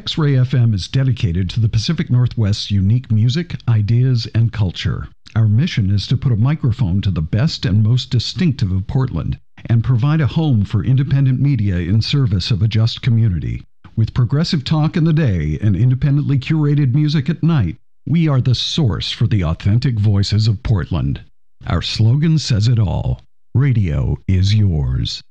X Ray FM is dedicated to the Pacific Northwest's unique music, ideas, and culture. Our mission is to put a microphone to the best and most distinctive of Portland and provide a home for independent media in service of a just community. With progressive talk in the day and independently curated music at night, we are the source for the authentic voices of Portland. Our slogan says it all radio is yours.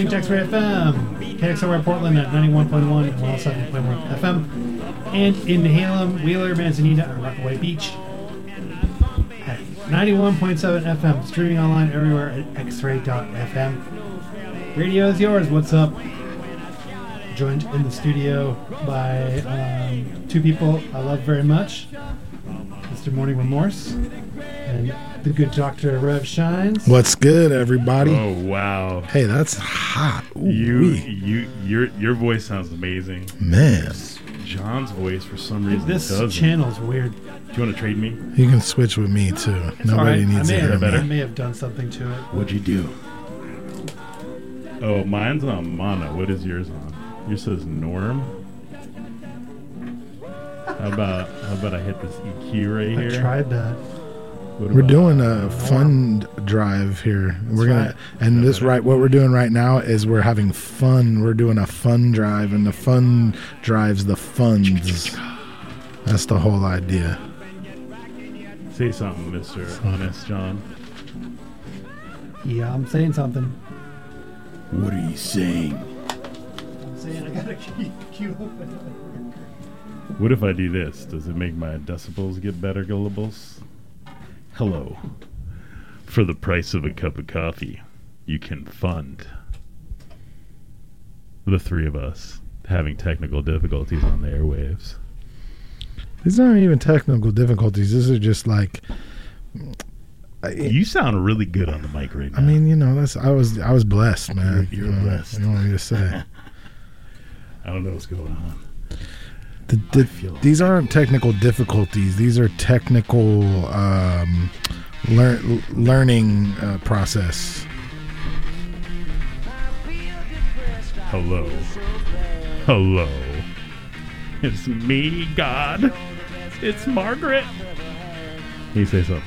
Listening to X-Ray FM, KXRY Portland at 91.1 and 107.1 FM, and in Nehalem, Wheeler, Manzanita, and Rockaway Beach at 91.7 FM, streaming online everywhere at xray.fm. Radio is yours. What's up? Joined in the studio by um, two people I love very much Mr. Morning Remorse the good Dr. Rev Shines. What's good, everybody? Oh wow! Hey, that's hot. Ooh, you, you, your, your voice sounds amazing, man. John's voice, for some reason, this doesn't. channel's weird. Do you want to trade me? You can switch with me too. It's Nobody right. needs I may to hear have, me. I may have done something to it. What'd you do? Oh, mine's on mono. What is yours on? Yours says norm. How about how about I hit this EQ right I here? I tried that. What We're about- doing a fund drive here. we're gonna right. and this right what we're doing right now is we're having fun. We're doing a fun drive and the fun drives the funds. That's the whole idea. Say something, Mister Honest John. Yeah, I'm saying something. What are you saying? I'm saying I gotta keep cue open. What if I do this? Does it make my decibels get better, Gullables? Hello. For the price of a cup of coffee, you can fund the three of us having technical difficulties on the airwaves. These aren't even technical difficulties. These are just like. I, You sound really good on the mic right now. I mean, you know, that's I was I was blessed, man. You're- you're You know, blessed. You know what me to say? I don't know what's going on. The, the, feel- these aren't technical difficulties. These are technical um, lear, learning uh, process. Hello. Hello. It's me, God. It's Margaret. Can you say something?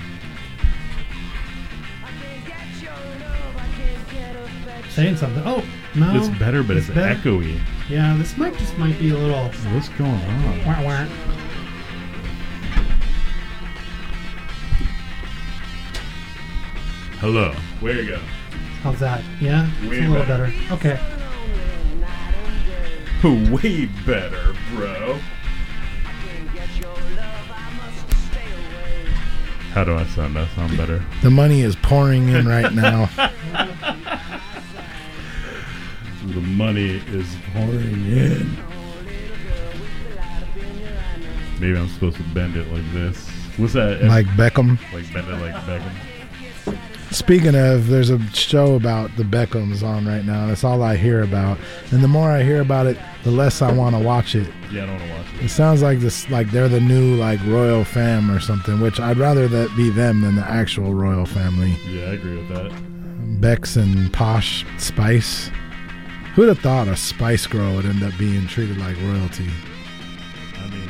Saying something. Oh no, It's better, but it's, better. echoey. Yeah, this mic just might be a little. What's going on? Wah, wah. Hello. Where you go? How's that? Yeah, it's a little better. better. Okay. Way better, bro. How do I sound? That sound better. The money is pouring in right now. The money is pouring in. Maybe I'm supposed to bend it like this. What's that? like Beckham. like bend it like Beckham. Speaking of, there's a show about the Beckhams on right now. That's all I hear about. And the more I hear about it, the less I want to watch it. Yeah, I don't want to watch It it. sounds like this, like they're the new like royal fam or something. Which I'd rather that be them than the actual royal family. Yeah, I agree with that. Becks and Posh Spice. Who'd have thought a Spice Girl would end up being treated like royalty? I mean,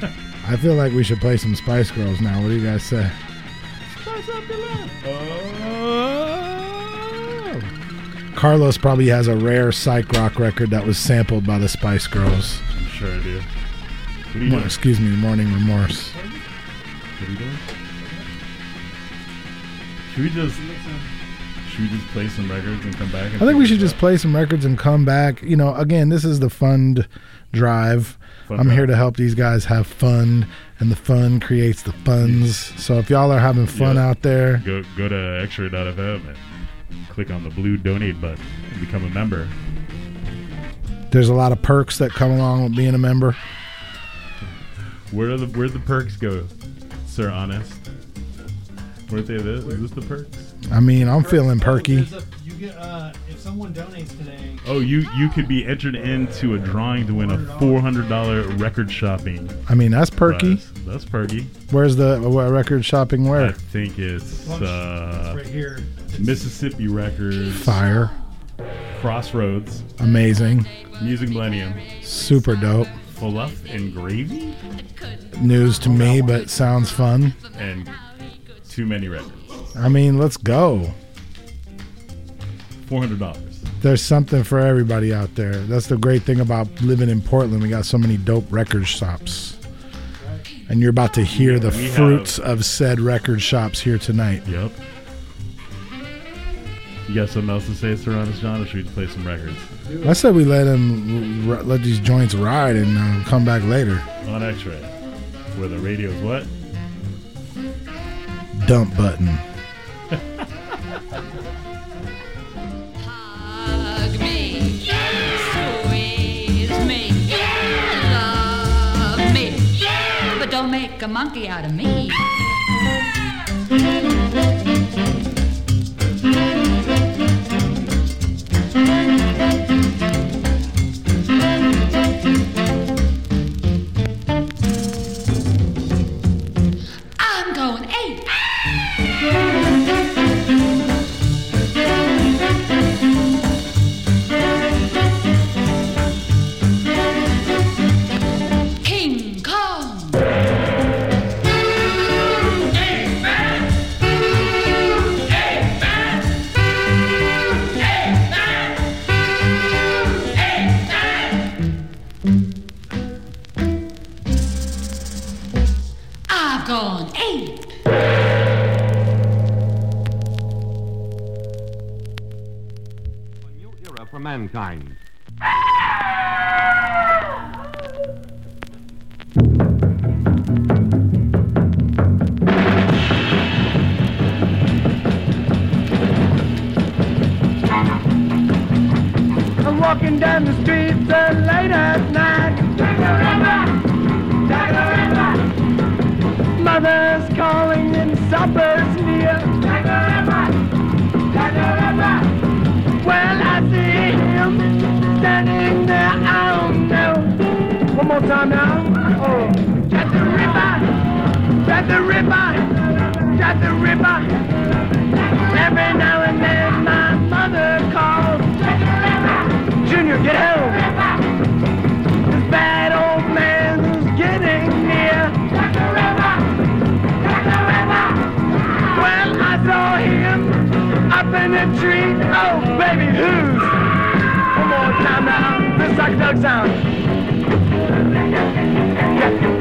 I feel like we should play some Spice Girls now. What do you guys say? oh, Carlos probably has a rare psych rock record that was sampled by the Spice Girls. I'm sure I do. What are you Mo- doing? excuse me, Morning Remorse. What are you doing? Should we just should we just play some records and come back? And I think we should just play some records and come back. You know, again, this is the fund drive. Fund I'm drive. here to help these guys have fun, and the fun creates the funds. So if y'all are having fun out there. Go go to X-ray.fm and click on the blue donate button and become a member. there's a lot of perks that come along with being a member. Where are the where the perks go, Sir Honest? Weren't they this? Is this the perks? I mean, I'm feeling perky. There's a- you get uh, if someone donates today. Oh, you you could be entered into a drawing to win a four hundred dollar record shopping. I mean, that's perky. prize. That's perky. Where's the what record shopping? Where? I think it's uh, right here. It's- Mississippi Records, Fire. Crossroads, Amazing. Music Millennium, Super dope. Fluff and Gravy, News to me, but sounds fun. and Too Many Records. I mean, let's go. Four hundred dollars. There's something for everybody out there. That's the great thing about living in Portland. We got so many dope record shops. And you're about to hear the We have- fruits of said record shops here tonight. Yep. You got something else to say, Honest John, or should we play some records I said we let them r- let these joints ride and uh, come back later. on X-Ray, where the radio's what? Dump button. Don't make a monkey out of me. for mankind. More now. Oh, Jack the Ripper, Jack the Ripper, Jack the Ripper. Every now and then my mother calls. Junior, get home. This bad old man's getting near. Well, I saw him up in the tree. Oh, baby, who's? One more time now. This is like Doug sound. Gracias.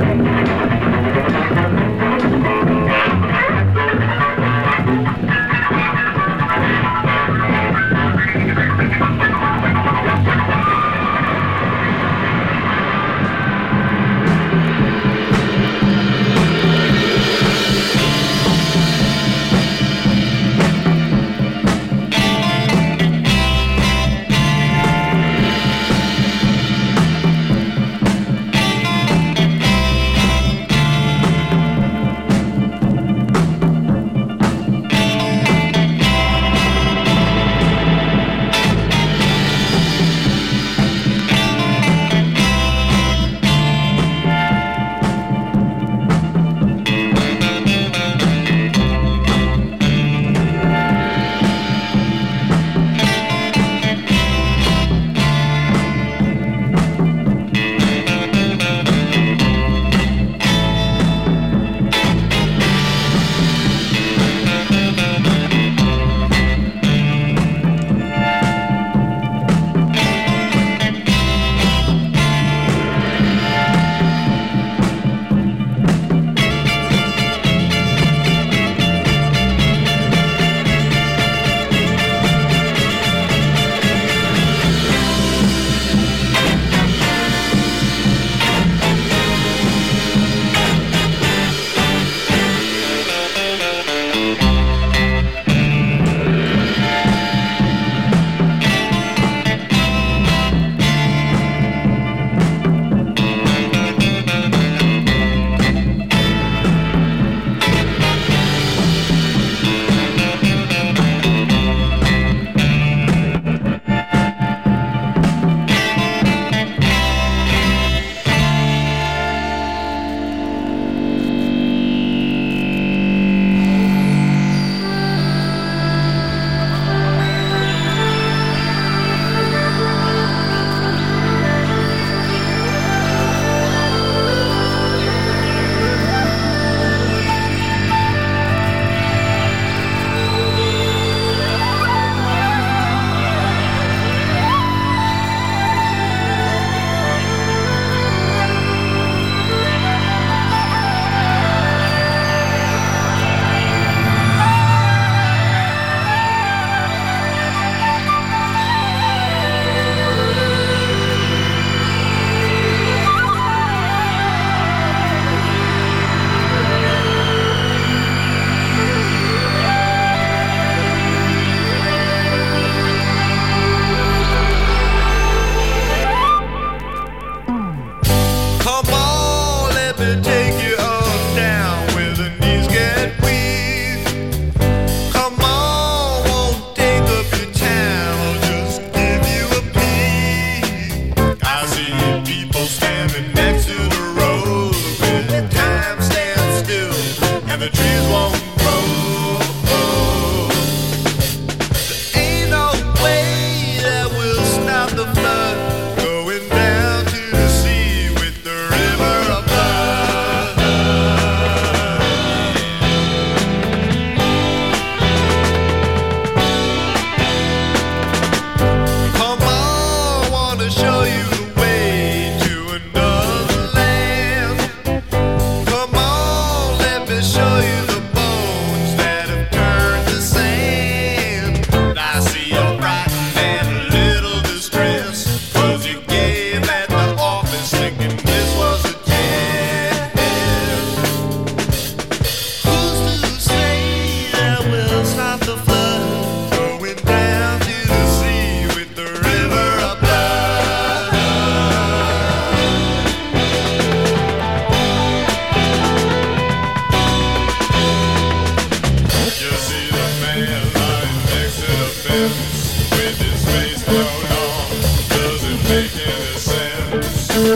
You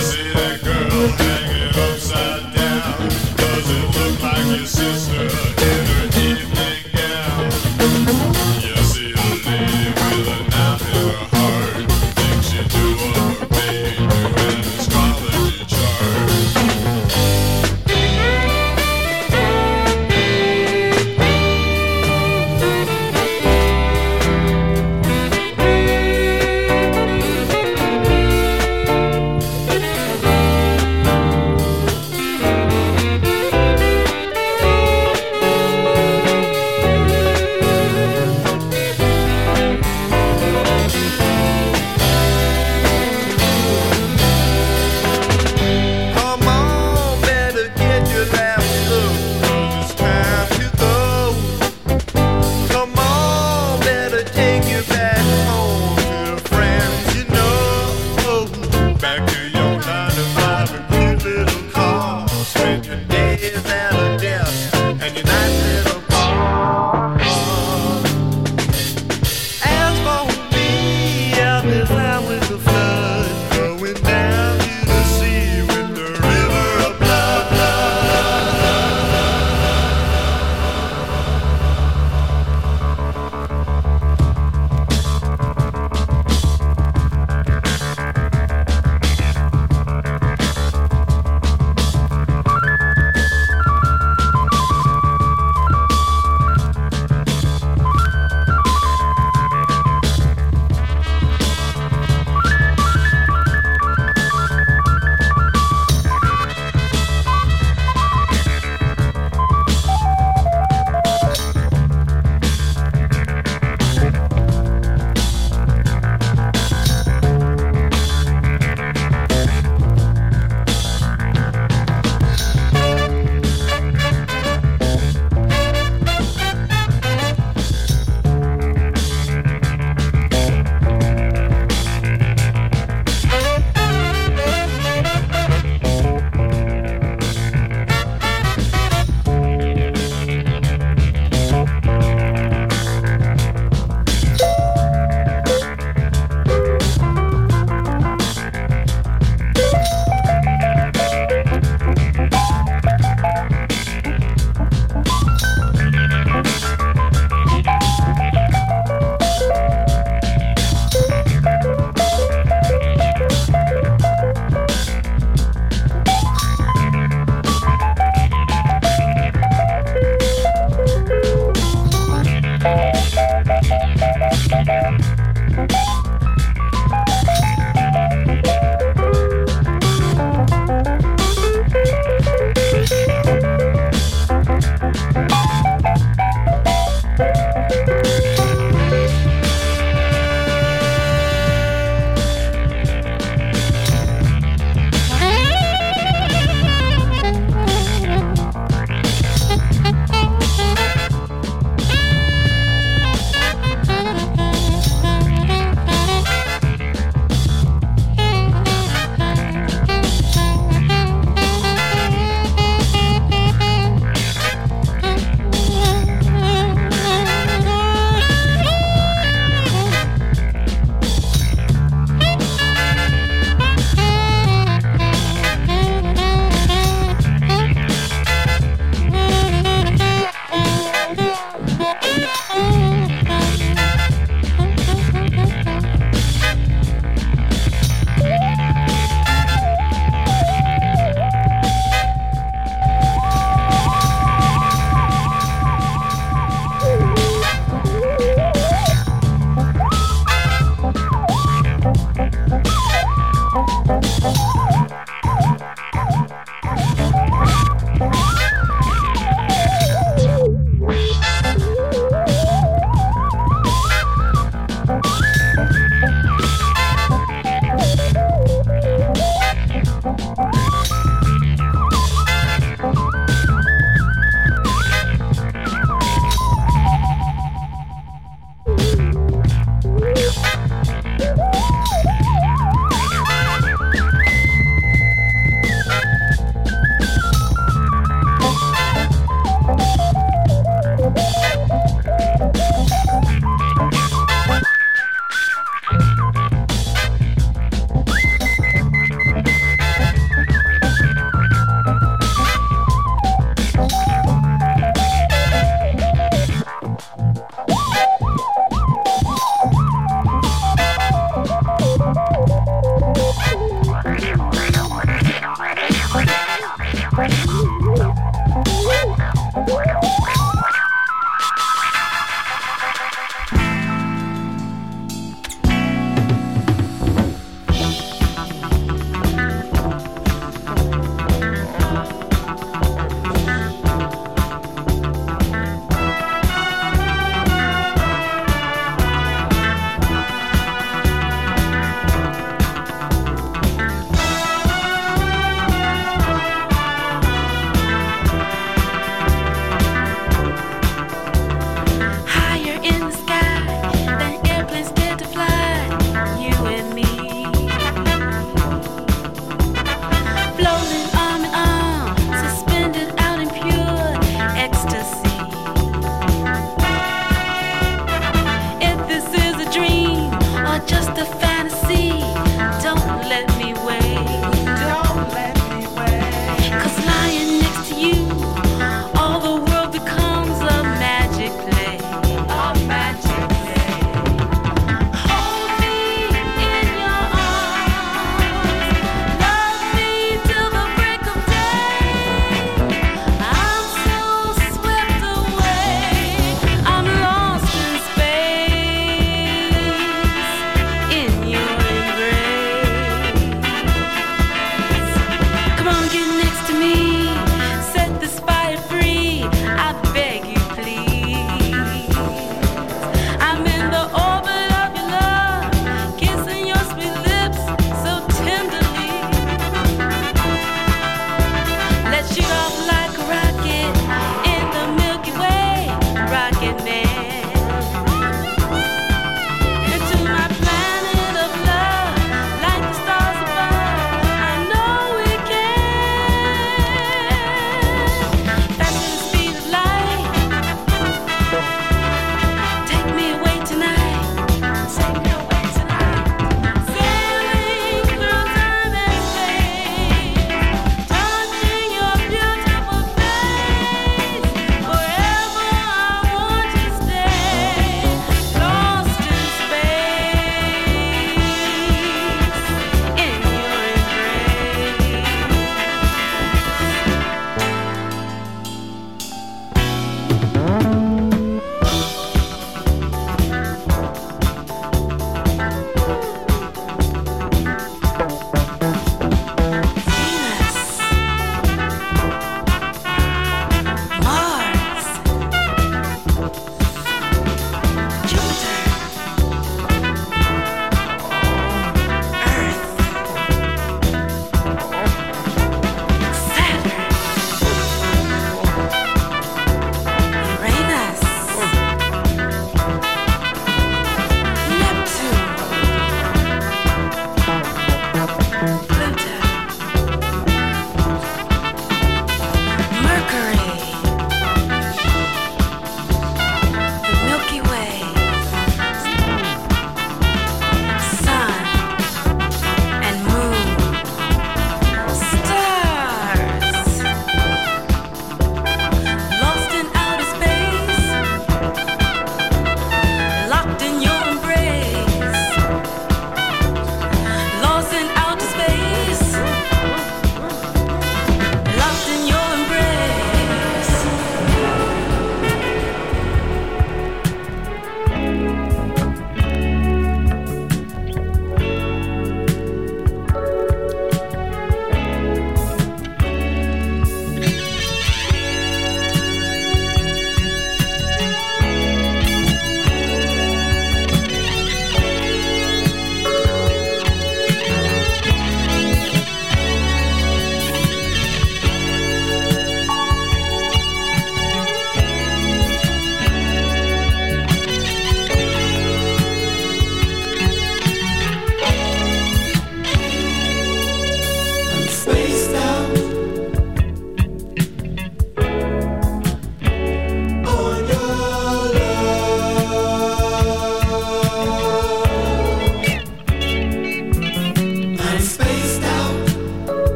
see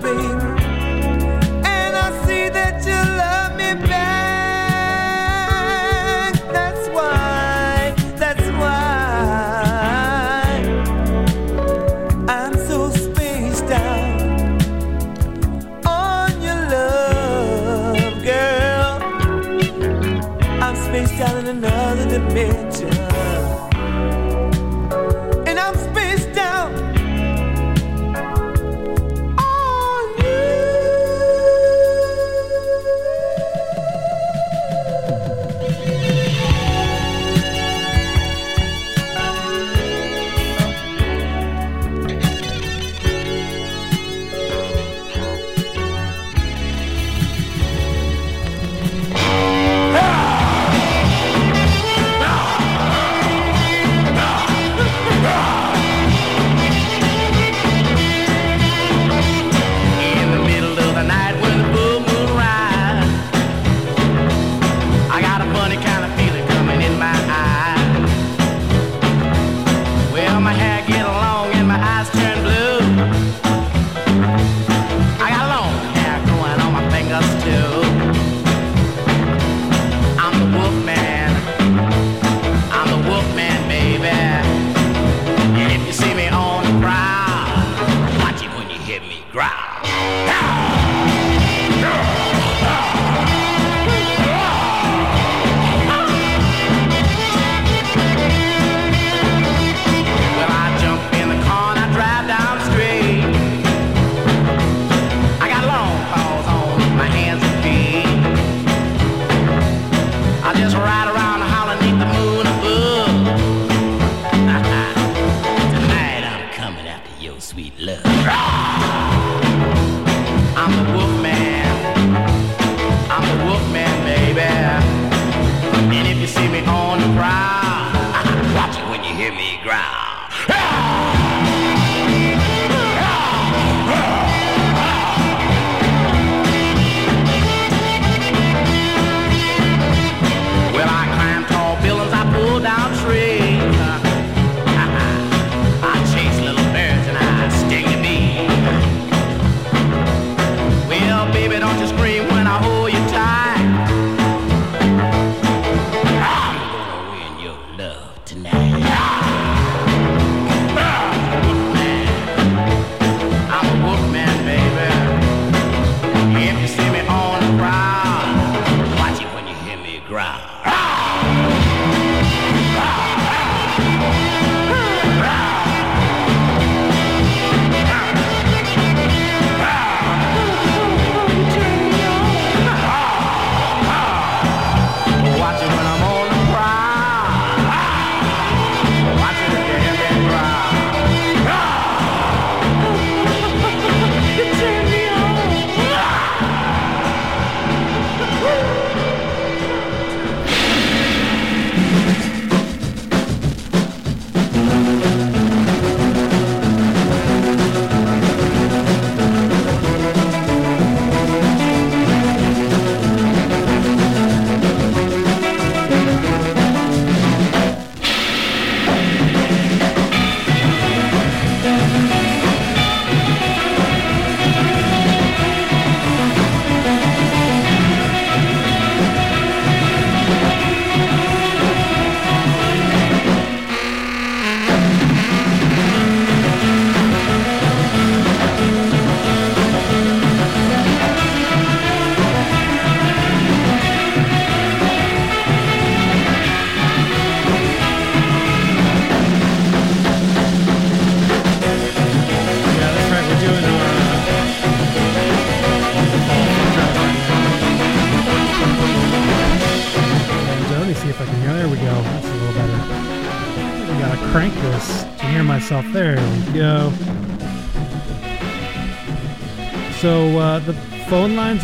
Baby.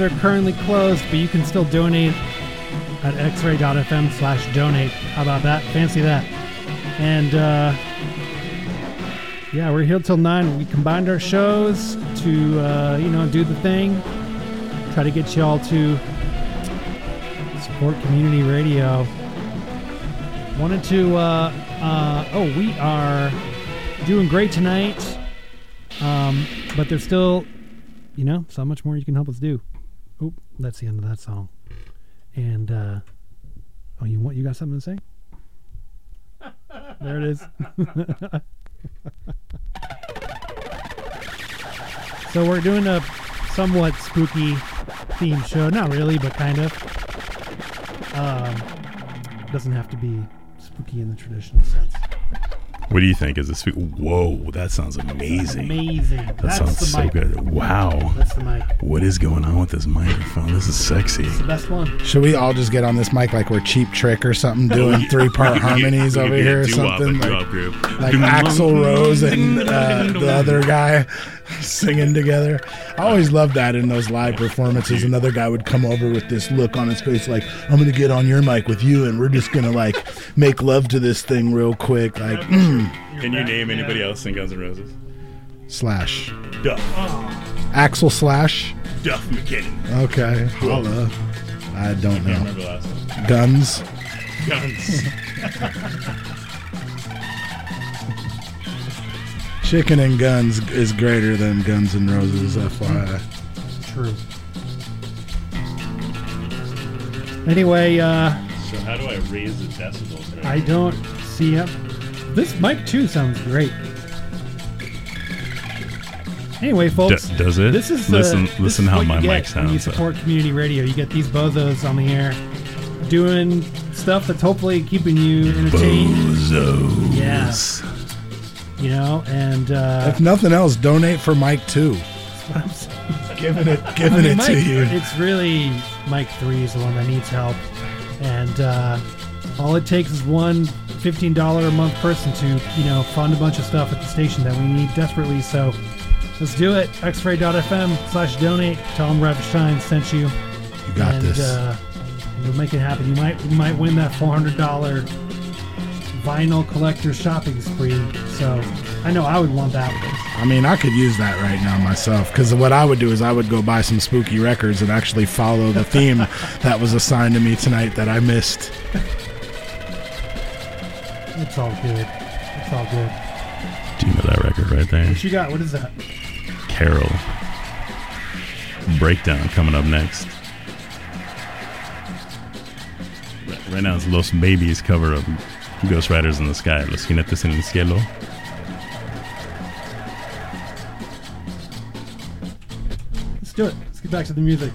are currently closed, but you can still donate at xray.fm slash donate. How about that? Fancy that. And uh, yeah, we're here till 9. We combined our shows to, uh, you know, do the thing. Try to get you all to support community radio. Wanted to, uh, uh, oh, we are doing great tonight. Um, but there's still, you know, so much more you can help us do. Oop, that's the end of that song. And uh oh, you want you got something to say? there it is. so we're doing a somewhat spooky theme show. Not really, but kind of. Um, doesn't have to be spooky in the traditional sense. What do you think? Is this? Whoa, that sounds amazing. Amazing. That That's sounds the so mic. good. Wow. That's the mic. What is going on with this microphone? This is sexy. It's the best one. Should we all just get on this mic like we're Cheap Trick or something, doing three part harmonies over here or something? Like, like Axl Rose and uh, the other guy singing together. I always loved that in those live performances. Another guy would come over with this look on his face, like, I'm going to get on your mic with you and we're just going to like make love to this thing real quick. Like, mm, Can you name anybody else in Guns N' Roses? slash. Duff. Axl slash. Duff McKinnon. Okay. Holla. I don't the know. Guns. Guns. Chicken and Guns is greater than Guns and Roses, FYI. True. Anyway, uh, so how do I raise the decibels? I don't see him. This mic too sounds great. Anyway, folks, D- does it? This is the, Listen- this listen is how my mic sounds. When you sounds, though. support community radio, you get these bozos on the air doing stuff that's hopefully keeping you entertained. Bozos. Yeah. You know, and uh, If nothing else, donate for Mike too. what I'm saying. Giving it, giving I mean, it Mike, to you. It's really Mike Three is the one that needs help, and uh, all it takes is one fifteen dollar a month person to you know fund a bunch of stuff at the station that we need desperately. So let's do it. Xray.fm slash donate. Tell them Rev Shine sent you. You got and, this. Uh, you'll make it happen. You might you might win that four hundred dollar vinyl collector shopping spree. So I know I would want that one. I mean, I could use that right now myself because what I would do is I would go buy some spooky records and actually follow the theme that was assigned to me tonight that I missed. It's all good. It's all good. Do you know that record right there? What you got? What is that? Carol. Breakdown coming up next. Right- Right now it's Los Babys cover of Ghost Riders in the Sky. Los jinetes en el cielo. Let's do it. Let's get back to the music.